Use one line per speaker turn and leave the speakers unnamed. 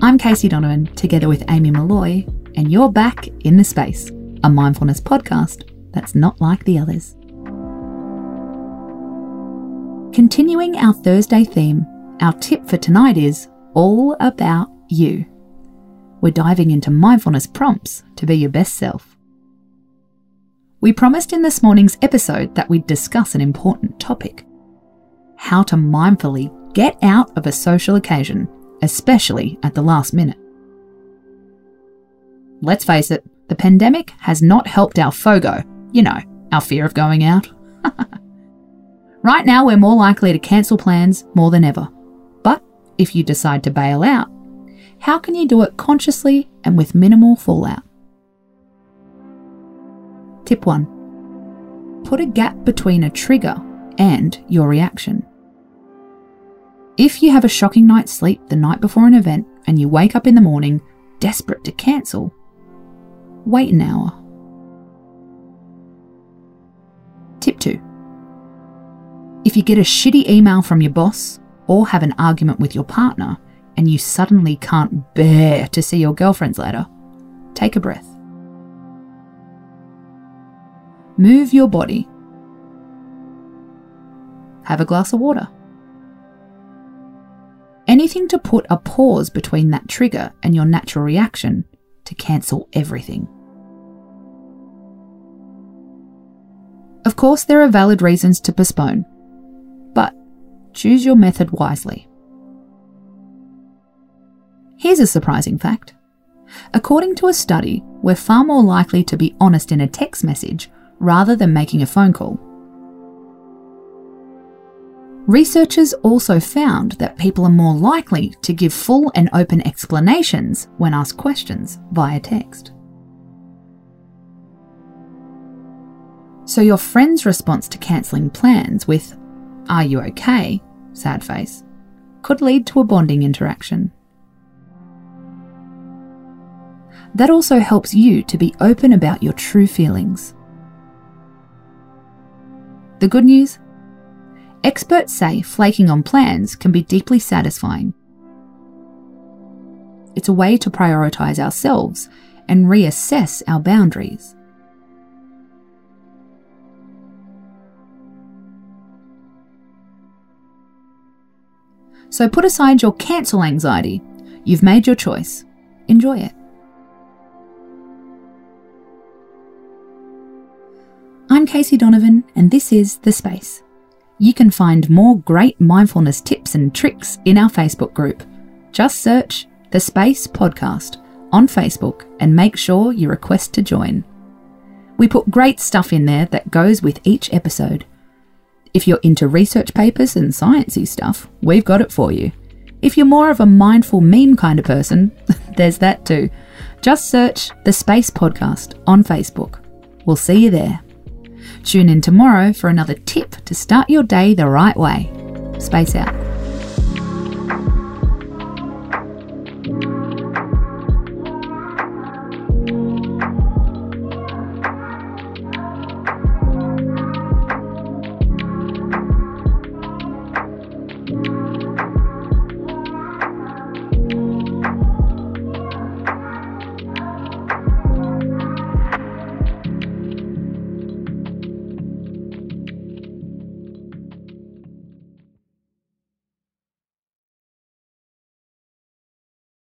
I'm Casey Donovan, together with Amy Molloy, and you're back in the space, a mindfulness podcast that's not like the others. Continuing our Thursday theme, our tip for tonight is all about you. We're diving into mindfulness prompts to be your best self. We promised in this morning's episode that we'd discuss an important topic how to mindfully get out of a social occasion, especially at the last minute. Let's face it, the pandemic has not helped our FOGO, you know, our fear of going out. right now, we're more likely to cancel plans more than ever. But if you decide to bail out, how can you do it consciously and with minimal fallout? Tip 1 Put a gap between a trigger and your reaction. If you have a shocking night's sleep the night before an event and you wake up in the morning desperate to cancel, wait an hour. Tip 2 If you get a shitty email from your boss or have an argument with your partner and you suddenly can't bear to see your girlfriend's letter, take a breath. Move your body. Have a glass of water. Anything to put a pause between that trigger and your natural reaction to cancel everything. Of course, there are valid reasons to postpone, but choose your method wisely. Here's a surprising fact. According to a study, we're far more likely to be honest in a text message rather than making a phone call. Researchers also found that people are more likely to give full and open explanations when asked questions via text. So, your friend's response to cancelling plans with, Are you okay? sad face, could lead to a bonding interaction. That also helps you to be open about your true feelings. The good news Experts say flaking on plans can be deeply satisfying. It's a way to prioritise ourselves and reassess our boundaries. So put aside your cancel anxiety. You've made your choice. Enjoy it. I'm Casey Donovan, and this is The Space. You can find more great mindfulness tips and tricks in our Facebook group. Just search The Space Podcast on Facebook and make sure you request to join. We put great stuff in there that goes with each episode. If you're into research papers and sciencey stuff, we've got it for you. If you're more of a mindful meme kind of person, there's that too. Just search The Space Podcast on Facebook. We'll see you there. Tune in tomorrow for another tip to start your day the right way. Space out.